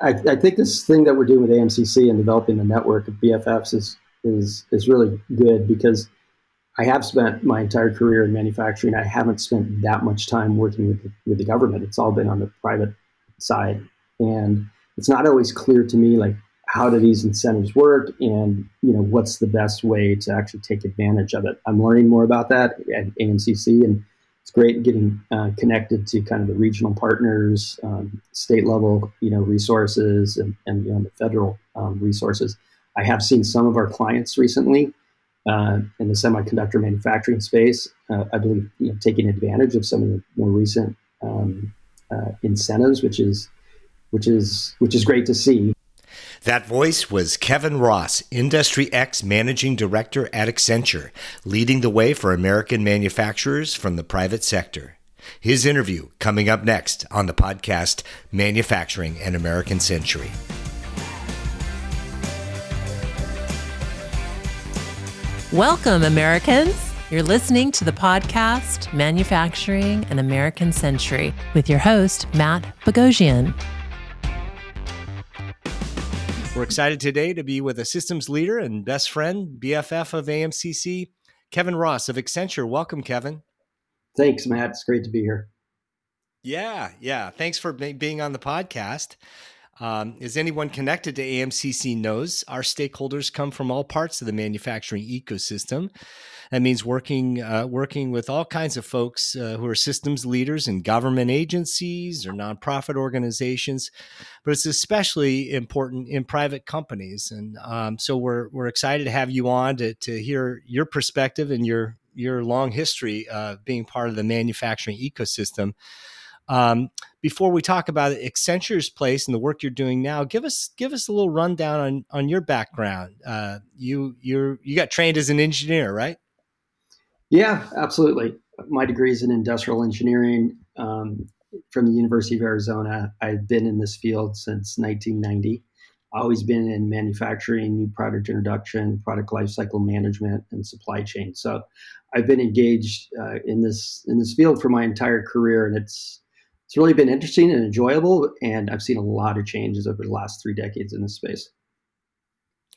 I, I, think this thing that we're doing with AMCC and developing the network of BFFs is is is really good because I have spent my entire career in manufacturing. I haven't spent that much time working with the, with the government. It's all been on the private side, and it's not always clear to me like how do these incentives work and you know what's the best way to actually take advantage of it. I'm learning more about that at AMCC, and it's great getting uh, connected to kind of the regional partners, um, state level you know resources, and, and you know the federal um, resources. I have seen some of our clients recently uh, in the semiconductor manufacturing space. Uh, I believe you know, taking advantage of some of the more recent um, uh, incentives, which is which is which is great to see. That voice was Kevin Ross, Industry X Managing Director at Accenture, leading the way for American manufacturers from the private sector. His interview coming up next on the podcast Manufacturing an American Century. Welcome, Americans. You're listening to the podcast Manufacturing an American Century with your host, Matt Bogoshian. We're excited today to be with a systems leader and best friend, BFF of AMCC, Kevin Ross of Accenture. Welcome, Kevin. Thanks, Matt. It's great to be here. Yeah, yeah. Thanks for being on the podcast. Um, as anyone connected to AMCC knows, our stakeholders come from all parts of the manufacturing ecosystem. That means working uh, working with all kinds of folks uh, who are systems leaders in government agencies or nonprofit organizations, but it's especially important in private companies. And um, so we're we're excited to have you on to to hear your perspective and your your long history of being part of the manufacturing ecosystem. Um, before we talk about Accenture's place and the work you're doing now, give us give us a little rundown on on your background. Uh, you you you got trained as an engineer, right? Yeah, absolutely. My degree is in industrial engineering um, from the University of Arizona. I've been in this field since 1990. Always been in manufacturing, new product introduction, product lifecycle management, and supply chain. So, I've been engaged uh, in this in this field for my entire career, and it's it's really been interesting and enjoyable. And I've seen a lot of changes over the last three decades in this space.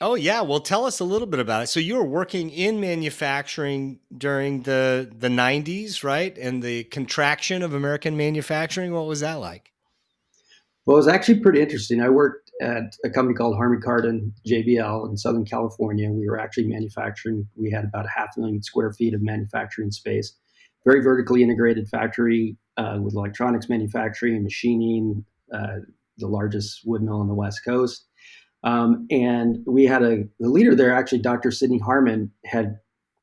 Oh yeah, well tell us a little bit about it. So you were working in manufacturing during the the 90s, right? And the contraction of American manufacturing, what was that like? Well, it was actually pretty interesting. I worked at a company called Harman Kardon JBL in Southern California. We were actually manufacturing. We had about a half million square feet of manufacturing space. Very vertically integrated factory uh, with electronics manufacturing, machining, uh, the largest wood mill on the West Coast. Um, and we had a the leader there, actually, Dr. Sidney Harman, had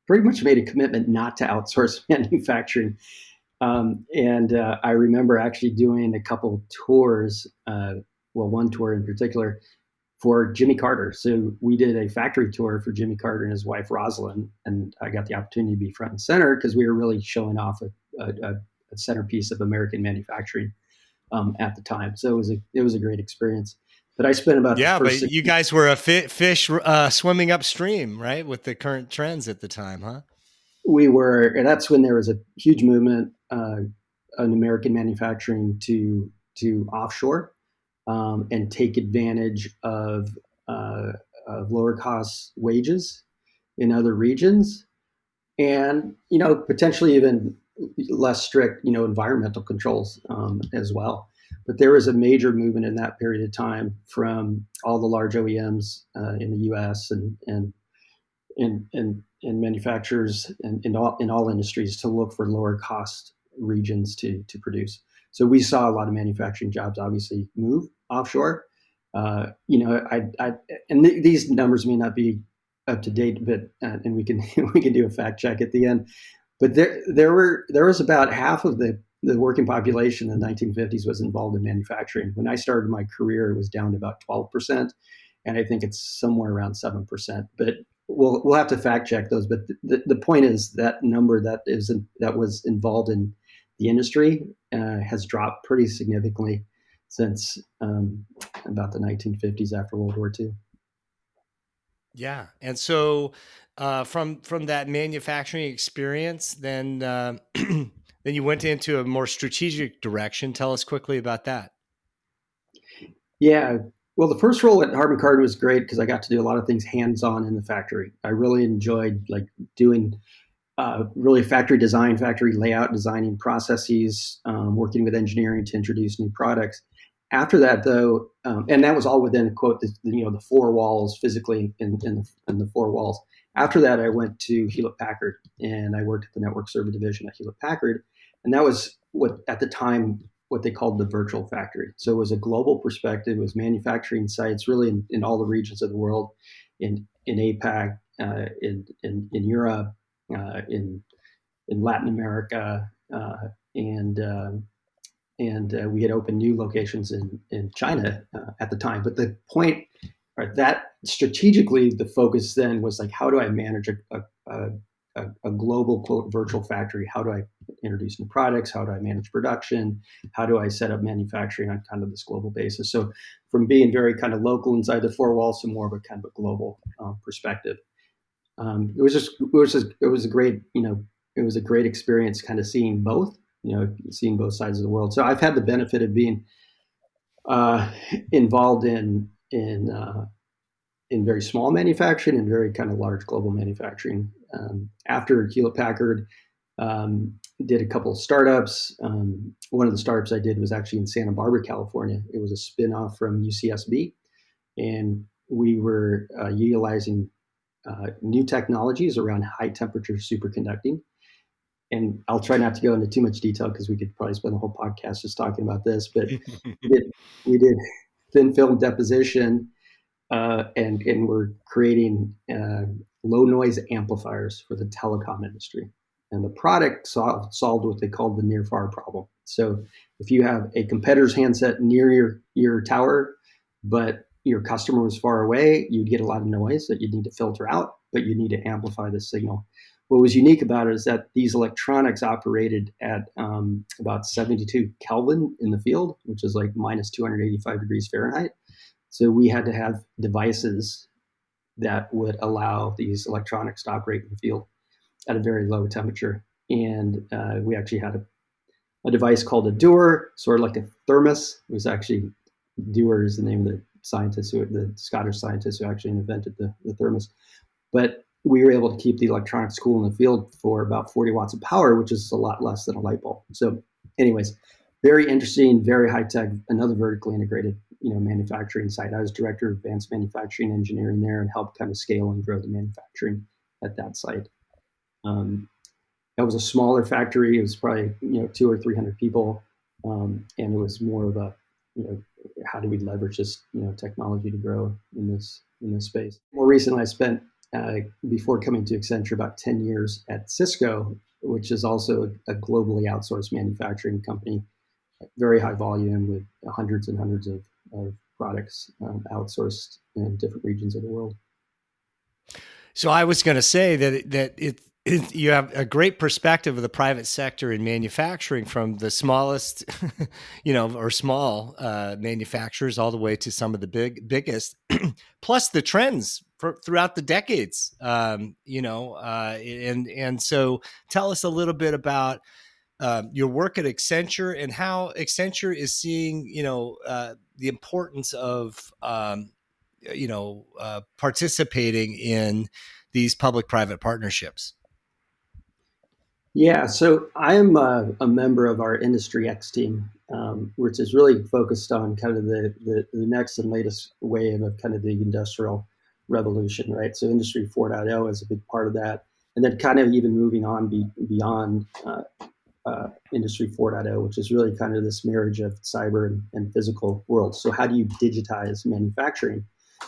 pretty much made a commitment not to outsource manufacturing. Um, and uh, I remember actually doing a couple tours, uh, well, one tour in particular for Jimmy Carter. So we did a factory tour for Jimmy Carter and his wife Rosalynn, and I got the opportunity to be front and center because we were really showing off a, a, a centerpiece of American manufacturing um, at the time. So it was a it was a great experience. But I spent about yeah, but you guys were a fi- fish uh, swimming upstream, right, with the current trends at the time, huh? We were, and that's when there was a huge movement uh, in American manufacturing to to offshore um, and take advantage of, uh, of lower cost wages in other regions, and you know potentially even less strict, you know, environmental controls um, as well. But there was a major movement in that period of time from all the large OEMs uh, in the U.S. and and and and, and manufacturers and in all in all industries to look for lower cost regions to to produce. So we saw a lot of manufacturing jobs obviously move offshore. Uh, you know, I, I and th- these numbers may not be up to date, but uh, and we can we can do a fact check at the end. But there, there were there was about half of the the working population in the 1950s was involved in manufacturing. When I started my career, it was down to about 12 percent, and I think it's somewhere around seven percent. But we'll we'll have to fact check those. But the, the point is that number that is that was involved in the industry uh, has dropped pretty significantly since um, about the 1950s after World War II. Yeah, and so uh, from from that manufacturing experience, then uh, then you went into a more strategic direction. Tell us quickly about that. Yeah. Well, the first role at Harman Kardon was great because I got to do a lot of things hands-on in the factory. I really enjoyed like doing uh, really factory design, factory layout, designing processes, um, working with engineering to introduce new products. After that, though, um, and that was all within quote the, you know the four walls physically in, in, the, in the four walls. After that, I went to Hewlett Packard and I worked at the network server division at Hewlett Packard, and that was what at the time what they called the virtual factory. So it was a global perspective. It was manufacturing sites really in, in all the regions of the world, in in APAC, uh, in, in in Europe, uh, in in Latin America, uh, and um, and uh, we had opened new locations in in China at the time. But the point, right, that strategically the focus then was like, how do I manage a, a, a, a global quote virtual factory? How do I introduce new products? How do I manage production? How do I set up manufacturing on kind of this global basis? So from being very kind of local inside the four walls to more of a kind of a global uh, perspective um, it was just it was just it was a great you know it was a great experience kind of seeing both you know seeing both sides of the world. So i've had the benefit of being uh, involved in in uh, in very small manufacturing and very kind of large global manufacturing. Um, after hewlett packard um, did a couple of startups um, one of the startups i did was actually in santa barbara california. It was a spin-off from ucsb and we were uh, utilizing uh, new technologies around high temperature superconducting. And I'll try not to go into too much detail because we could probably spend the whole podcast just talking about this. But we, did, we did thin film deposition, uh, and and we're creating uh, low noise amplifiers for the telecom industry. And the product solved, solved what they called the near far problem. So if you have a competitor's handset near your your tower, but your customer was far away, you'd get a lot of noise that you'd need to filter out, but you need to amplify the signal. What was unique about it is that these electronics operated at um, about 72 Kelvin in the field, which is like minus 285 degrees Fahrenheit. So we had to have devices that would allow these electronics to operate in the field at a very low temperature. And uh, we actually had a, a device called a Dewar, sort of like a thermos. It was actually Dewar is the name of the scientists who the Scottish scientists who actually invented the, the thermos. But we were able to keep the electronics cool in the field for about 40 watts of power, which is a lot less than a light bulb. So, anyways, very interesting, very high tech, another vertically integrated, you know, manufacturing site. I was director of advanced manufacturing engineering there and helped kind of scale and grow the manufacturing at that site. Um, that was a smaller factory. It was probably you know two or three hundred people, um, and it was more of a you know how do we leverage this you know technology to grow in this in this space. More recently, I spent uh, before coming to Accenture about ten years at Cisco, which is also a, globally outsourced manufacturing company, very high volume with hundreds and hundreds of, of products um, outsourced in different regions of the world. So I was going to say that that it you have a great perspective of the private sector in manufacturing from the smallest, you know, or small uh, manufacturers all the way to some of the big biggest, plus the trends for, throughout the decades. Um, you know, uh, and and so tell us a little bit about uh, your work at Accenture and how Accenture is seeing, you know, uh, the importance of, um, you know, uh, participating in these public-private partnerships. Yeah, so I am a, a, member of our Industry X team, um, which is really focused on kind of the, the, the, next and latest wave of kind of the industrial revolution, right? So Industry 4.0 is a big part of that. And then kind of even moving on be, beyond uh, uh, Industry 4.0, which is really kind of this marriage of cyber and, and physical worlds. So how do you digitize manufacturing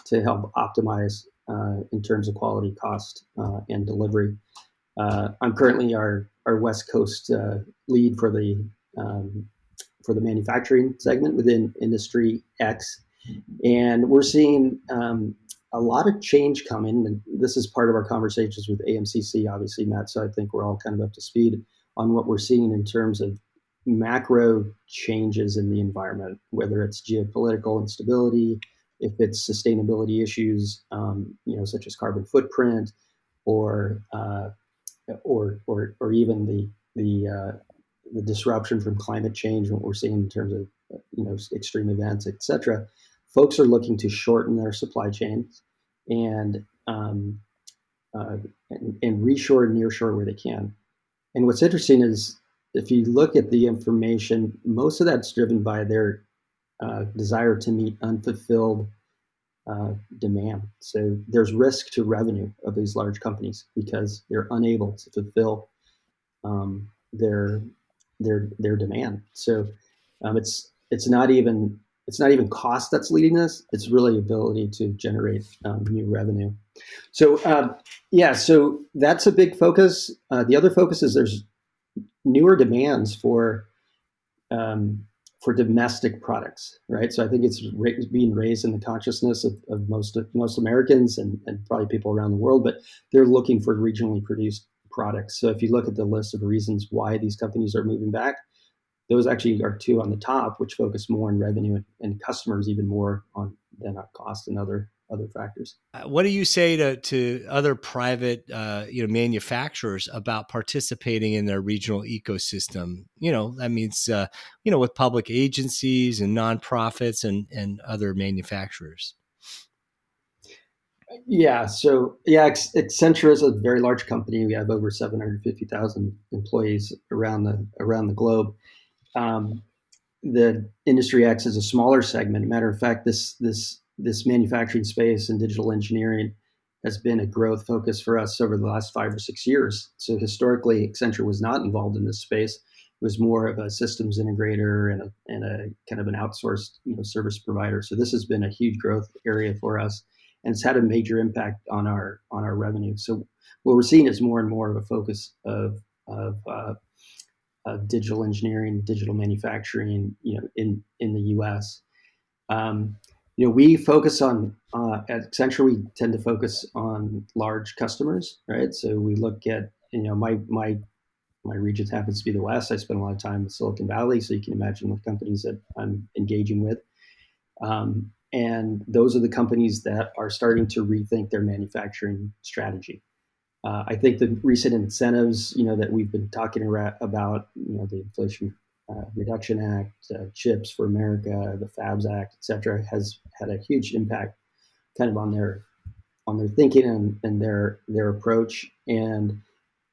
to help optimize uh, in terms of quality, cost, uh, and delivery? Uh, I'm currently our our West Coast uh, lead for the um, for the manufacturing segment within Industry X, and we're seeing um, a lot of change coming. And this is part of our conversations with AMCC, obviously, Matt. So I think we're all kind of up to speed on what we're seeing in terms of macro changes in the environment, whether it's geopolitical instability, if it's sustainability issues, um, you know, such as carbon footprint, or uh, or or or even the the uh, the disruption from climate change, what we're seeing in terms of you know extreme events, etc. folks are looking to shorten their supply chains and um, uh, and, and reshore and nearshore where they can. And what's interesting is if you look at the information, most of that's driven by their uh, desire to meet unfulfilled uh, demand. So there's risk to revenue of these large companies because they're unable to fulfill um, their their their demand. So um, it's it's not even it's not even cost that's leading this. It's really ability to generate um, new revenue. So uh, yeah, so that's a big focus. Uh, the other focus is there's newer demands for um, for domestic products, right? So I think it's ra- being raised in the consciousness of, of most most Americans and, and probably people around the world, but they're looking for regionally produced products. So if you look at the list of reasons why these companies are moving back, those actually are two on the top, which focus more on revenue and, and customers even more on than on cost and other other factors. Uh, what do you say to, to other private uh, you know manufacturers about participating in their regional ecosystem? You know, that means uh, you know with public agencies and nonprofits and and other manufacturers. Yeah, so yeah, Accenture is a very large company. We have over seven hundred fifty thousand employees around the around the globe. Um, the Industry X as a smaller segment. Matter of fact, this this this manufacturing space and digital engineering has been a growth focus for us over the last five or six years. So historically, Accenture was not involved in this space. It was more of a systems integrator and a, and a kind of an outsourced you know, service provider. So this has been a huge growth area for us, and it's had a major impact on our on our revenue. So what we're seeing is more and more of a focus of of, uh, of digital engineering, digital manufacturing, you know, in in the U.S. Um, you know, we focus on uh, at Accenture. We tend to focus on large customers, right? So we look at you know my my my region happens to be the West. I spend a lot of time in Silicon Valley, so you can imagine the companies that I'm engaging with. Um, and those are the companies that are starting to rethink their manufacturing strategy. Uh, I think the recent incentives, you know, that we've been talking about, you know, the Inflation uh, Reduction Act, uh, CHIPS for America, the FABS Act, et cetera, has had a huge impact kind of on their on their thinking and, and their their approach. And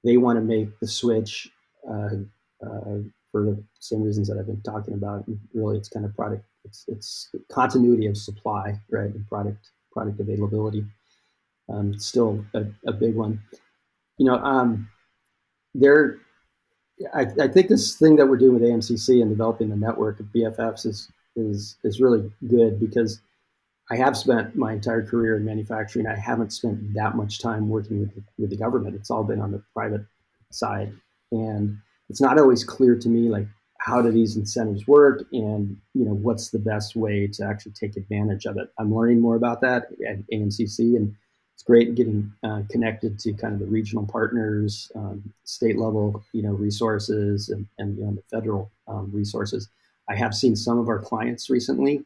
they want to make the switch uh, uh, for the same reasons that I've been talking about. Really, it's kind of product. It's, it's continuity of supply, right, and product product availability. Um, still a, a, big one. You know, um, there I, I, think this thing that we're doing with AMCC and developing the network of BFFs is is is really good because I have spent my entire career in manufacturing. I haven't spent that much time working with the, with the government. It's all been on the private side, and it's not always clear to me like how do these incentives work and you know what's the best way to actually take advantage of it. I'm learning more about that at AMCC and it's great getting uh, connected to kind of the regional partners, um, state level, you know, resources, and, and you know, the federal um, resources. I have seen some of our clients recently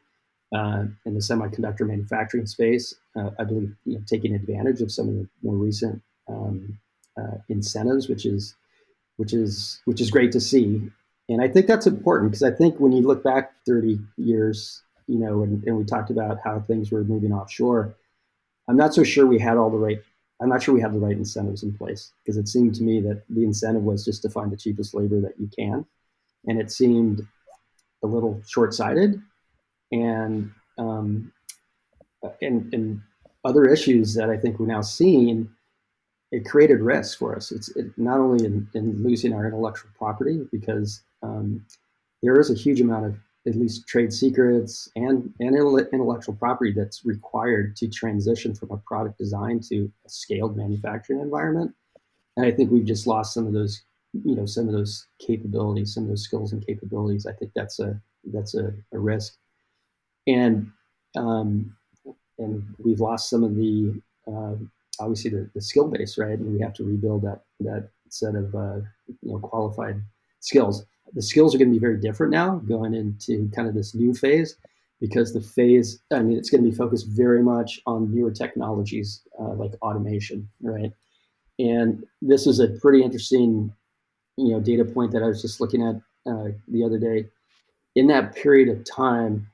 uh, in the semiconductor manufacturing space. Uh, I believe you know, taking advantage of some of the more recent um, uh, incentives, which is which is which is great to see. And I think that's important because I think when you look back 30 years, you know, and, and we talked about how things were moving offshore I'm not so sure we had all the right. I'm not sure we had the right incentives in place because it seemed to me that the incentive was just to find the cheapest labor that you can, and it seemed a little short-sighted, and um, and and other issues that I think we're now seeing. It created risk for us. It's it, not only in, in, losing our intellectual property because um, there is a huge amount of at least trade secrets and, and intellectual property that's required to transition from a product design to a scaled manufacturing environment. And I think we've just lost some of those, you know, some of those capabilities, some of those skills and capabilities. I think that's a that's a, a risk, and um, and we've lost some of the uh, obviously the, the skill base, right? And we have to rebuild that that set of uh, you know qualified skills the skills are going to be very different now going into kind of this new phase because the phase i mean it's going to be focused very much on newer technologies uh, like automation right and this is a pretty interesting you know data point that i was just looking at uh, the other day in that period of time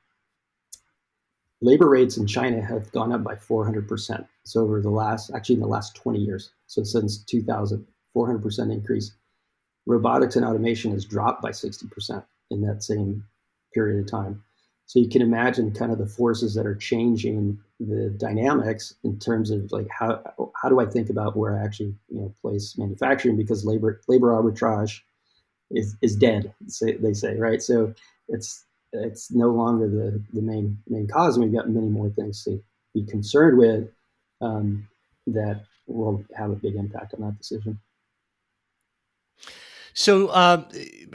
labor rates in China have gone up by 400%. So over the last, actually in the last 20 years, so since 2000, 400% increase. Robotics and automation has dropped by 60% in that same period of time. So you can imagine kind of the forces that are changing the dynamics in terms of like how how do I think about where I actually you know place manufacturing because labor labor arbitrage is is dead they say right so it's it's no longer the the main main cause and we've got many more things to be concerned with um, that will have a big impact on that decision. So, uh,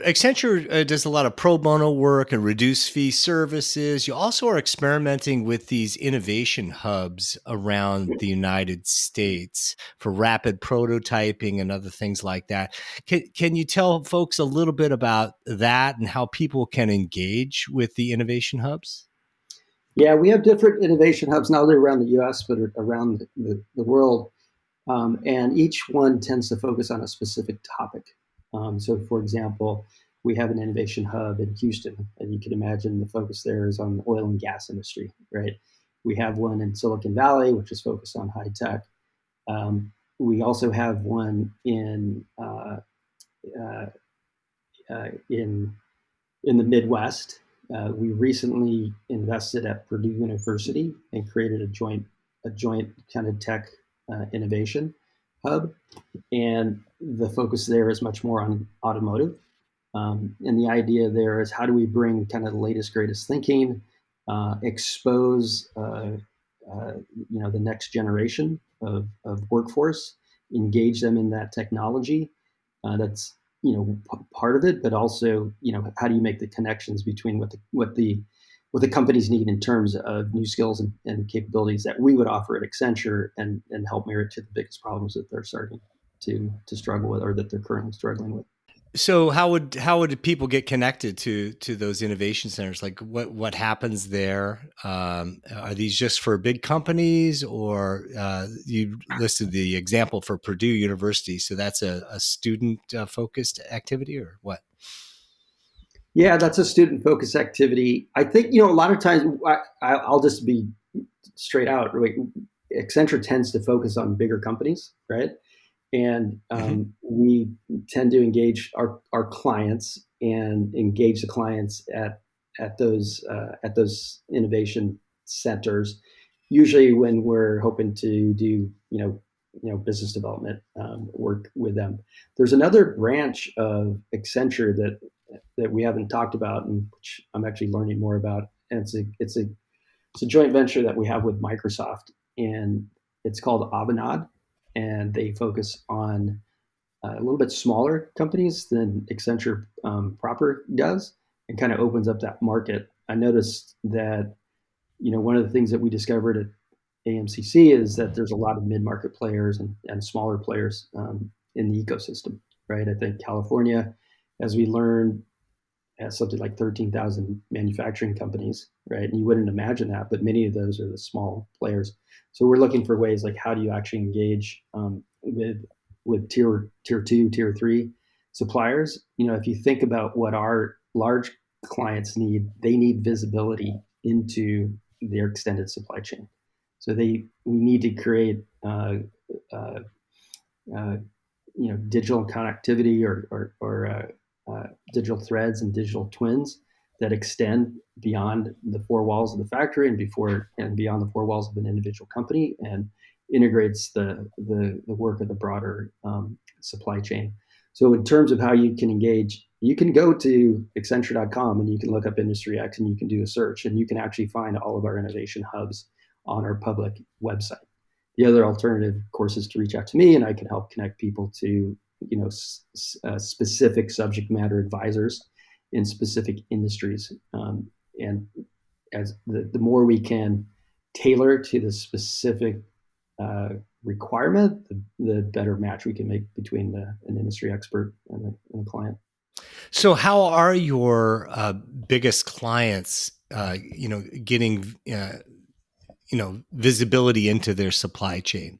Accenture uh, does a lot of pro bono work and reduced fee services. You also are experimenting with these innovation hubs around the United States for rapid prototyping and other things like that. Can, can you tell folks a little bit about that and how people can engage with the innovation hubs? Yeah, we have different innovation hubs not only around the US, but around the, the, the world. Um, and each one tends to focus on a specific topic. Um, so, for example, we have an innovation hub in Houston, and you can imagine the focus there is on the oil and gas industry, right? We have one in Silicon Valley, which is focused on high tech. Um, we also have one in uh, uh, uh, in in the Midwest. Uh, we recently invested at Purdue University and created a joint a joint kind of tech uh, innovation hub, and the focus there is much more on automotive. Um, and the idea there is how do we bring kind of the latest, greatest thinking, uh, expose uh, uh, you know the next generation of, of workforce, engage them in that technology. Uh, that's you know p- part of it, but also you know how do you make the connections between what the what the what the companies need in terms of new skills and, and, capabilities that we would offer at Accenture and, and help merit to the biggest problems that they're starting to to struggle with or that they're currently struggling with. So how would how would people get connected to to those innovation centers? Like what what happens there? Um, are these just for big companies, or uh, you listed the example for Purdue University? So that's a, a student uh, focused activity, or what? Yeah, that's a student focused activity. I think you know a lot of times I, will just be straight out. Right? Accenture tends to focus on bigger companies, right? And um, mm-hmm. we tend to engage our, our clients and engage the clients at at those uh, at those innovation centers. Usually, when we're hoping to do you know you know business development um, work with them. There's another branch of Accenture that that we haven't talked about, and which I'm actually learning more about. And it's a it's a it's a joint venture that we have with Microsoft, and it's called Avanade, and they focus on uh, a little bit smaller companies than Accenture um, proper does, and kind of opens up that market. I noticed that you know one of the things that we discovered at AMCC is that there's a lot of mid-market players and, and smaller players um, in the ecosystem, right? I think California as we learned, has something like 13,000 manufacturing companies, right? And you wouldn't imagine that, but many of those are the small players. So we're looking for ways like how do you actually engage um, with with tier tier two, tier three suppliers? You know, if you think about what our large clients need, they need visibility into their extended supply chain. So they we need to create uh, uh, uh, you know digital connectivity or or, or uh, digital threads and digital twins that extend beyond the four walls of the factory and before and beyond the four walls of an individual company and integrates the the, the work of the broader um, supply chain. So in terms of how you can engage, you can go to Accenture.com and you can look up Industry X and you can do a search and you can actually find all of our innovation hubs on our public website. The other alternative, of course, is to reach out to me and I can help connect people to you know s- uh, specific subject matter advisors in specific industries. Um, and as the, the more we can tailor to the specific uh, requirement the, the better match we can make between the, an industry expert and the, and the client. So how are your uh, biggest clients uh, you know getting uh, you know visibility into their supply chain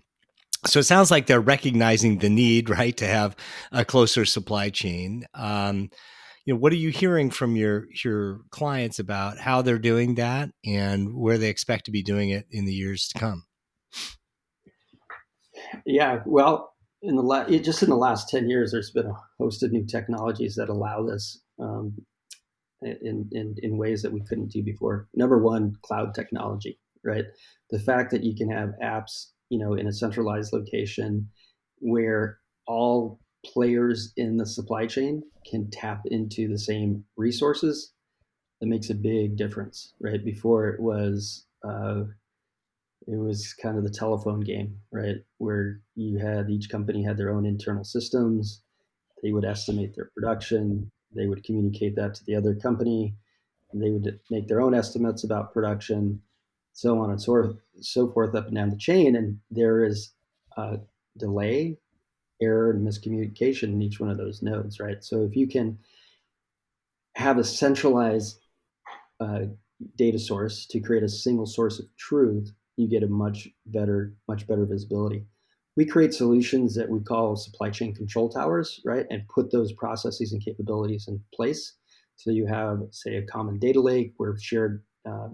so it sounds like they're recognizing the need, right, to have a closer supply chain. Um, you know, what are you hearing from your your clients about how they're doing that and where they expect to be doing it in the years to come? Yeah, well, in the la- just in the last ten years, there's been a host of new technologies that allow this um, in, in in ways that we couldn't do before. Number one, cloud technology, right? The fact that you can have apps, you know, in a centralized location where all players in the supply chain can tap into the same resources, that makes a big difference, right? Before it was uh, it was kind of the telephone game, right? Where you had each company had their own internal systems. They would estimate their production. They would communicate that to the other company. they would make their own estimates about production, so on and so, so forth up and down the chain. And there is delay, error, and miscommunication in each one of those nodes, right? So if you can have a centralized uh, data source to create a single source of truth you get a much better, much better visibility. We create solutions that we call supply chain control towers, right? And put those processes and capabilities in place. So you have, say, a common data lake where shared uh,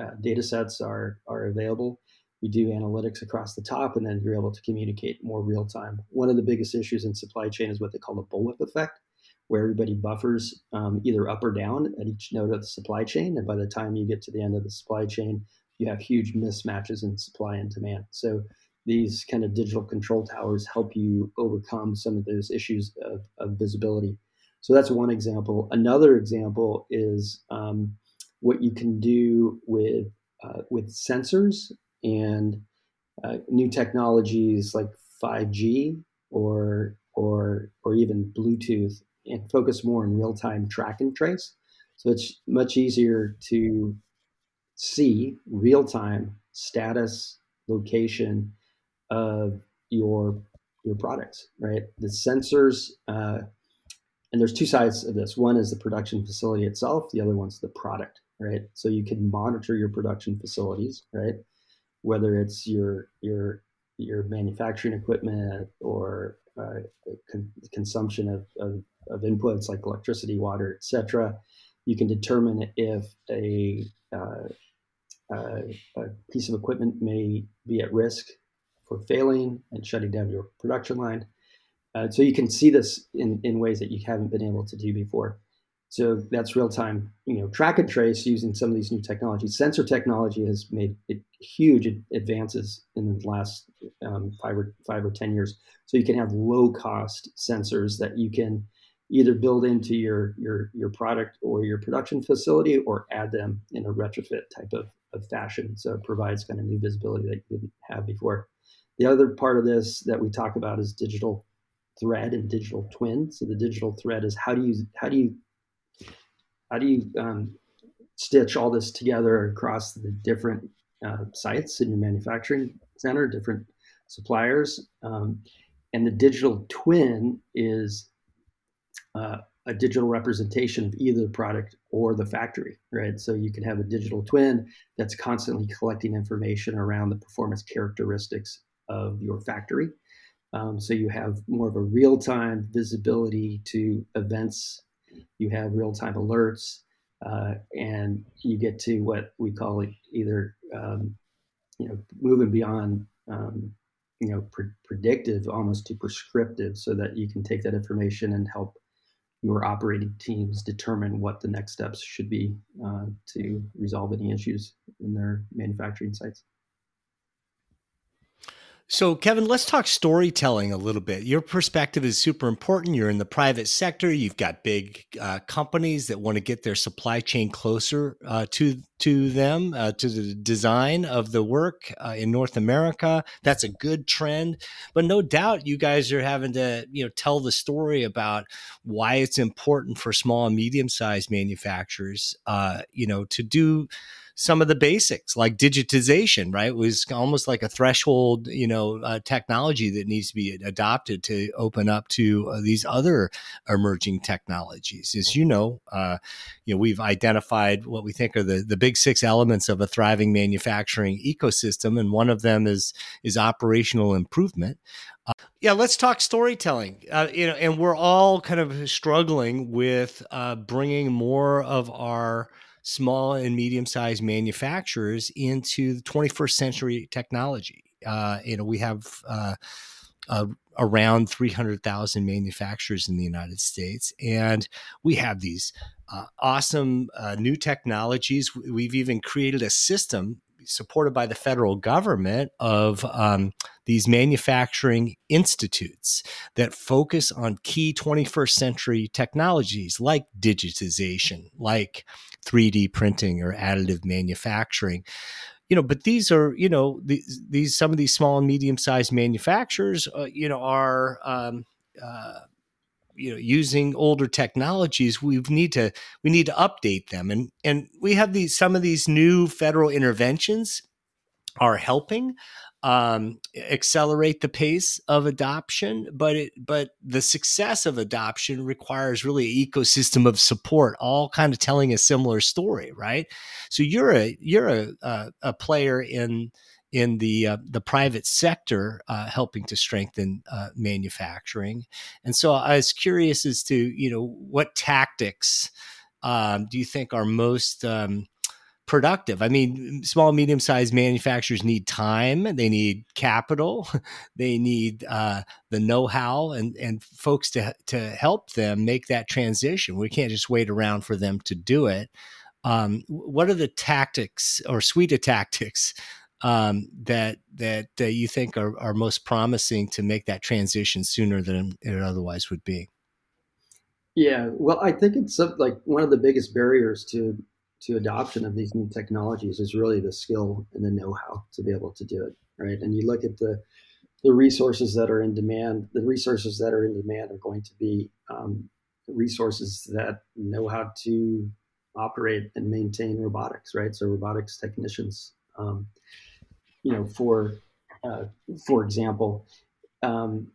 uh, data sets are, are available. We do analytics across the top, and then you're able to communicate more real time. One of the biggest issues in supply chain is what they call the bullwhip effect, where everybody buffers um, either up or down at each node of the supply chain. And by the time you get to the end of the supply chain, you have huge mismatches in supply and demand. So these kind of digital control towers help you overcome some of those issues of, of visibility. So that's one example. Another example is um, what you can do with uh, with sensors and uh, new technologies like 5G or or or even Bluetooth, and focus more on real time track and trace. So it's much easier to see real time status location of your your products right? The sensors uh, and there's two sides of this. One is the production facility itself. The other one's the product right so you can monitor your production facilities right whether it's your your your manufacturing equipment or uh, con- consumption of, of, of, inputs like electricity water etc you can determine if a uh, uh, a piece of equipment may be at risk for failing and shutting down your production line. Uh, so you can see this in, in ways that you haven't been able to do before. So that's real time, you know, track and trace using some of these new technologies. Sensor technology has made huge advances in the last um, five or five or ten years. So you can have low cost sensors that you can either build into your your your product or your production facility or add them in a retrofit type of of fashion. So it provides kind of new visibility that you didn't have before. The other part of this that we talk about is digital thread and digital twin. So the digital thread is how do you how do you how do you um, stitch all this together across the different uh, sites in your manufacturing center, different suppliers, um, and the digital twin is uh, a digital representation of either the product or the factory, right? So you can have a digital twin that's constantly collecting information around the performance characteristics of your factory. Um, so you have more of a real time visibility to events, you have real time alerts, uh, and you get to what we call either, um, you know, moving beyond. Um, you know, pre- predictive almost to prescriptive, so that you can take that information and help your operating teams determine what the next steps should be uh, to resolve any issues in their manufacturing sites. So, Kevin, let's talk storytelling a little bit. Your perspective is super important. You're in the private sector. You've got big uh, companies that want to get their supply chain closer uh, to to them, uh, to the design of the work uh, in North America. That's a good trend. But no doubt, you guys are having to you know tell the story about why it's important for small and medium sized manufacturers, uh, you know, to do some of the basics like digitization, right? It was almost like a threshold, you know, uh, technology that needs to be adopted to open up to uh, these other emerging technologies. As you know, uh, you know, we've identified what we think are the, the big six elements of a thriving manufacturing ecosystem, and one of them is is operational improvement. Uh, Yeah, let's talk storytelling. Uh, you know, and we're all kind of struggling with uh, bringing more of our small and medium-sized manufacturers into the 21st century technology. Uh, you know, we have uh, uh, around 300,000 manufacturers in the United States, and we have these uh, awesome new technologies. We've even created a system supported by the federal government of um, these manufacturing institutes that focus on key 21st century technologies like digitization, like 3D printing or additive manufacturing. You know, but these are, you know, these, these some of these small and medium sized manufacturers, uh, you know, are um, uh, you know using older technologies we need to we need to update them and and we have these some of these new federal interventions are helping um, accelerate the pace of adoption, but it, but the success of adoption requires really an ecosystem of support, all kind of telling a similar story, right? So you're a you're a a, a player in in the uh, the private sector uh, helping to strengthen uh, manufacturing. And so I was curious as to you know what tactics um, do you think are most um, productive? I mean, small medium sized manufacturers need time, they need capital, they need uh, the know how, and and folks to to help them make that transition. We can't just wait around for them to do it. Um, what are the tactics or suite of tactics um, that that uh, you think are, are most promising to make that transition sooner than it otherwise would be? Yeah, well, I think it's like one of the biggest barriers to to adoption of these new technologies is really the skill and the know-how to be able to do it, right? And you look at the the resources that are in demand. The resources that are in demand are going to be um, resources that know how to operate and maintain robotics, right? So robotics technicians. Um, you know, for uh, for example, um,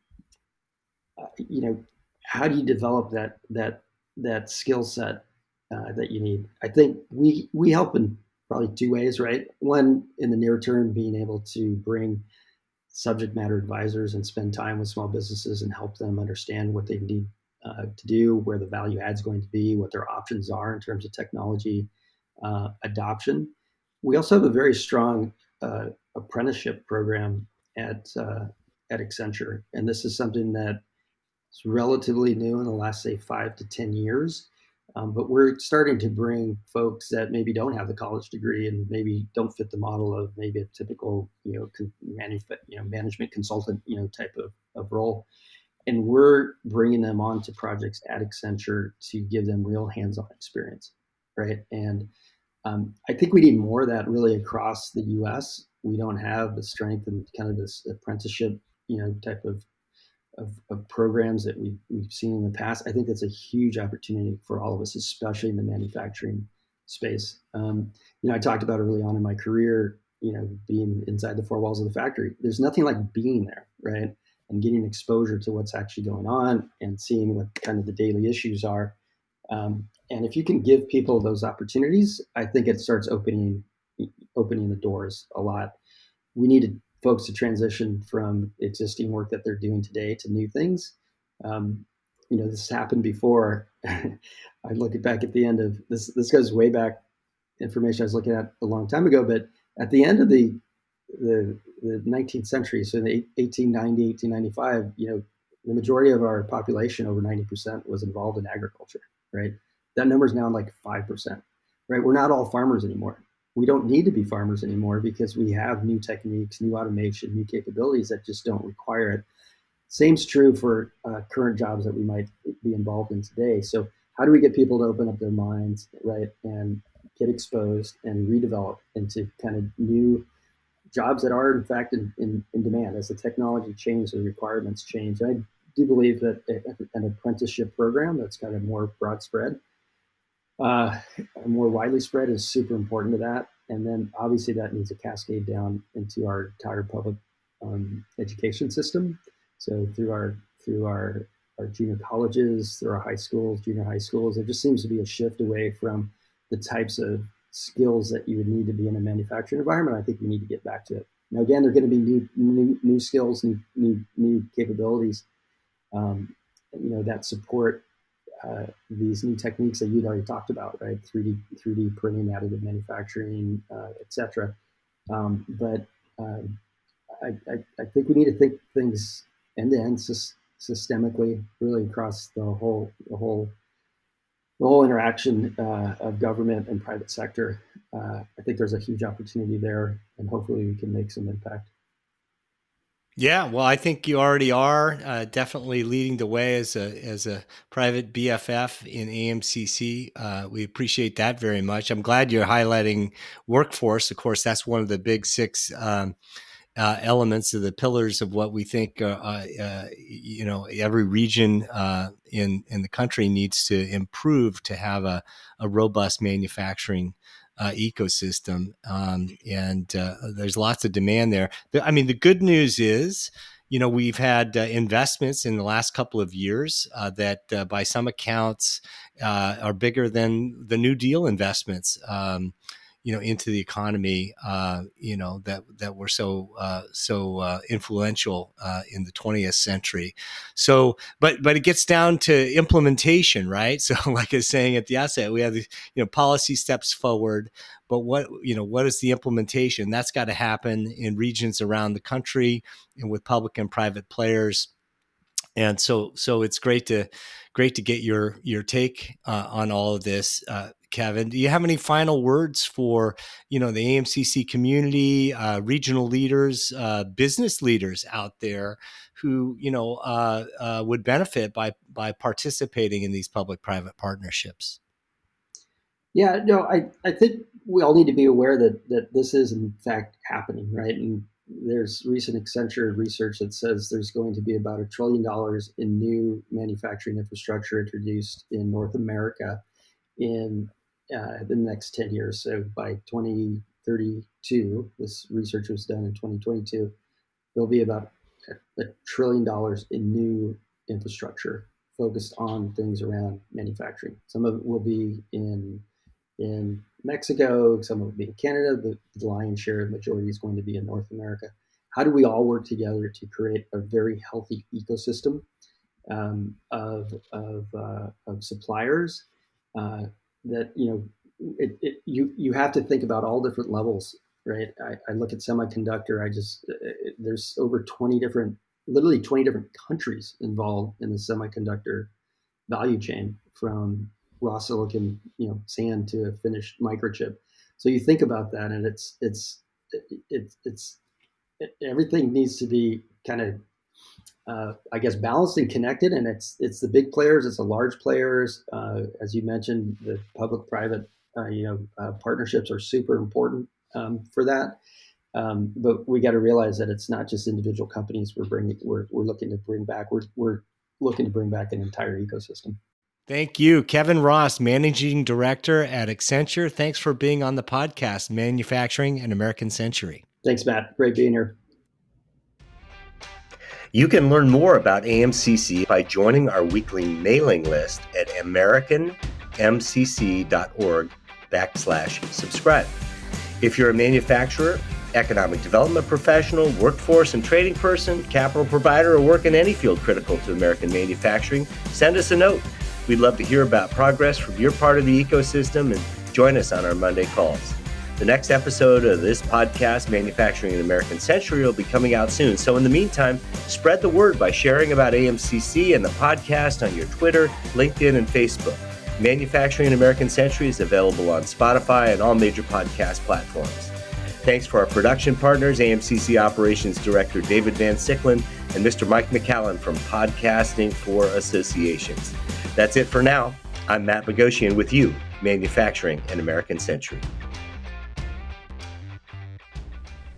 uh, you know, how do you develop that that that skill set uh, that you need? I think we we help in probably two ways, right? One, in the near term, being able to bring subject matter advisors and spend time with small businesses and help them understand what they need uh, to do, where the value add is going to be, what their options are in terms of technology uh, adoption. We also have a very strong uh, apprenticeship program at uh, at Accenture, and this is something that is relatively new in the last say five to ten years. Um, but we're starting to bring folks that maybe don't have the college degree and maybe don't fit the model of maybe a typical you know con- you know management consultant you know type of, of role and we're bringing them onto projects at Accenture to give them real hands-on experience, right? And um, I think we need more of that really across the U.S we don't have the strength and kind of this apprenticeship, you know, type of of, of, programs that we've, we've seen in the past. I think that's a huge opportunity for all of us, especially in the manufacturing space. Um, you know, I talked about early on in my career, you know, being inside the four walls of the factory. There's nothing like being there, right? And getting exposure to what's actually going on and seeing what kind of the daily issues are. Um, and if you can give people those opportunities, I think it starts opening opening the doors a lot. We needed folks to transition from existing work that they're doing today to new things. Um, you know, this happened before. I look back at the end of this. This goes way back. Information I was looking at a long time ago, but at the end of the the, the 19th century, so in the 1890, 1895, you know, the majority of our population, over 90%, was involved in agriculture. Right, that number is now like five percent. Right, we're not all farmers anymore we don't need to be farmers anymore because we have new techniques, new automation, new capabilities that just don't require it. Same's true for uh, current jobs that we might be involved in today. So, how do we get people to open up their minds, right, and get exposed and redevelop into kind of new jobs that are, in fact, in, in, in demand as the technology changes, the requirements change. I do believe that an apprenticeship program that's kind of more broad spread uh, more widely spread is super important to that. And then obviously that needs a cascade down into our entire public um, education system. So through our through our our junior colleges, through our high schools, junior high schools, there just seems to be a shift away from the types of skills that you would need to be in a manufacturing environment. I think we need to get back to it. now again, there are going to be new new, new skills, new new new capabilities, um, you know, that support uh, these new techniques that you'd already talked about, right? 3D 3D printing, additive manufacturing, uh, etc. Um, but um, I, I, I, think we need to think things end to end systemically, really across the whole the whole the whole interaction uh, of government and private sector. Uh, I think there's a huge opportunity there, and hopefully we can make some impact. Yeah, well, I think you already are uh, definitely leading the way as a as a private BFF in AMCC. Uh, we appreciate that very much. I'm glad you're highlighting workforce. Of course, that's one of the big six um, uh, elements of the pillars of what we think. Uh, uh, you know, every region uh, in in the country needs to improve to have a, a robust manufacturing uh, ecosystem, um, and uh, there's lots of demand there. I mean, the good news is, you know, we've had uh, investments in the last couple of years uh, that, uh, by some accounts, uh, are bigger than the New Deal investments. Um, you know into the economy uh, you know that that were so uh, so uh, influential uh, in the 20th century. So but but it gets down to implementation right? So like I was saying at the outset we have the you know policy steps forward but what you know what is the implementation? That's got to happen in regions around the country and with public and private players. And so so it's great to great to get your your take uh, on all of this. Uh, Kevin. Do you have any final words for you know the AMCC community, uh, regional leaders, uh, business leaders out there who you know uh, uh would benefit by by participating in these public-private partnerships? Yeah, no, I, I think we all need to be aware that that this is in fact happening, right? And there's recent Accenture research that says there's going to be about a trillion dollars in new manufacturing infrastructure introduced in North America in uh, the next 10 years. So by 2032, this research was done in 2022, there'll be about a, a trillion dollars in new infrastructure focused on things around manufacturing. Some of it will be in in Mexico, some of it will be in Canada. The, the lion's share, the majority is going to be in North America. How do we all work together to create a very healthy ecosystem um, of, of, uh, of suppliers uh, that you know it, it, you you have to think about all different levels right? I, I look at semiconductor i just uh, it, there's over 20 different literally 20 different countries involved in the semiconductor value chain from raw silicon you know sand to a finished microchip. So you think about that and it's it's it's it's everything needs to be kind of uh, I guess balanced and connected, and it's it's the big players, it's the large players. Uh, as you mentioned, the public-private uh, you know uh, partnerships are super important um, for that. Um, but we got to realize that it's not just individual companies we're bringing we're, we're looking to bring back. We're we're looking to bring back an entire ecosystem. Thank you, Kevin Ross, Managing Director at Accenture. Thanks for being on the podcast, Manufacturing an American Century. Thanks, Matt. Great being here. You can learn more about AMCC by joining our weekly mailing list at americanmcc.org backslash subscribe. If you're a manufacturer, economic development professional, workforce and trading person, capital provider, or work in any field critical to American manufacturing, send us a note. We'd love to hear about progress from your part of the ecosystem and join us on our Monday calls. The next episode of this podcast, Manufacturing an American Century, will be coming out soon. So, in the meantime, spread the word by sharing about AMCC and the podcast on your Twitter, LinkedIn, and Facebook. Manufacturing an American Century is available on Spotify and all major podcast platforms. Thanks for our production partners, AMCC Operations Director David Van Sicklen and Mr. Mike McCallan from Podcasting for Associations. That's it for now. I'm Matt Bogoshian with you, Manufacturing an American Century.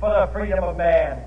for the freedom of man.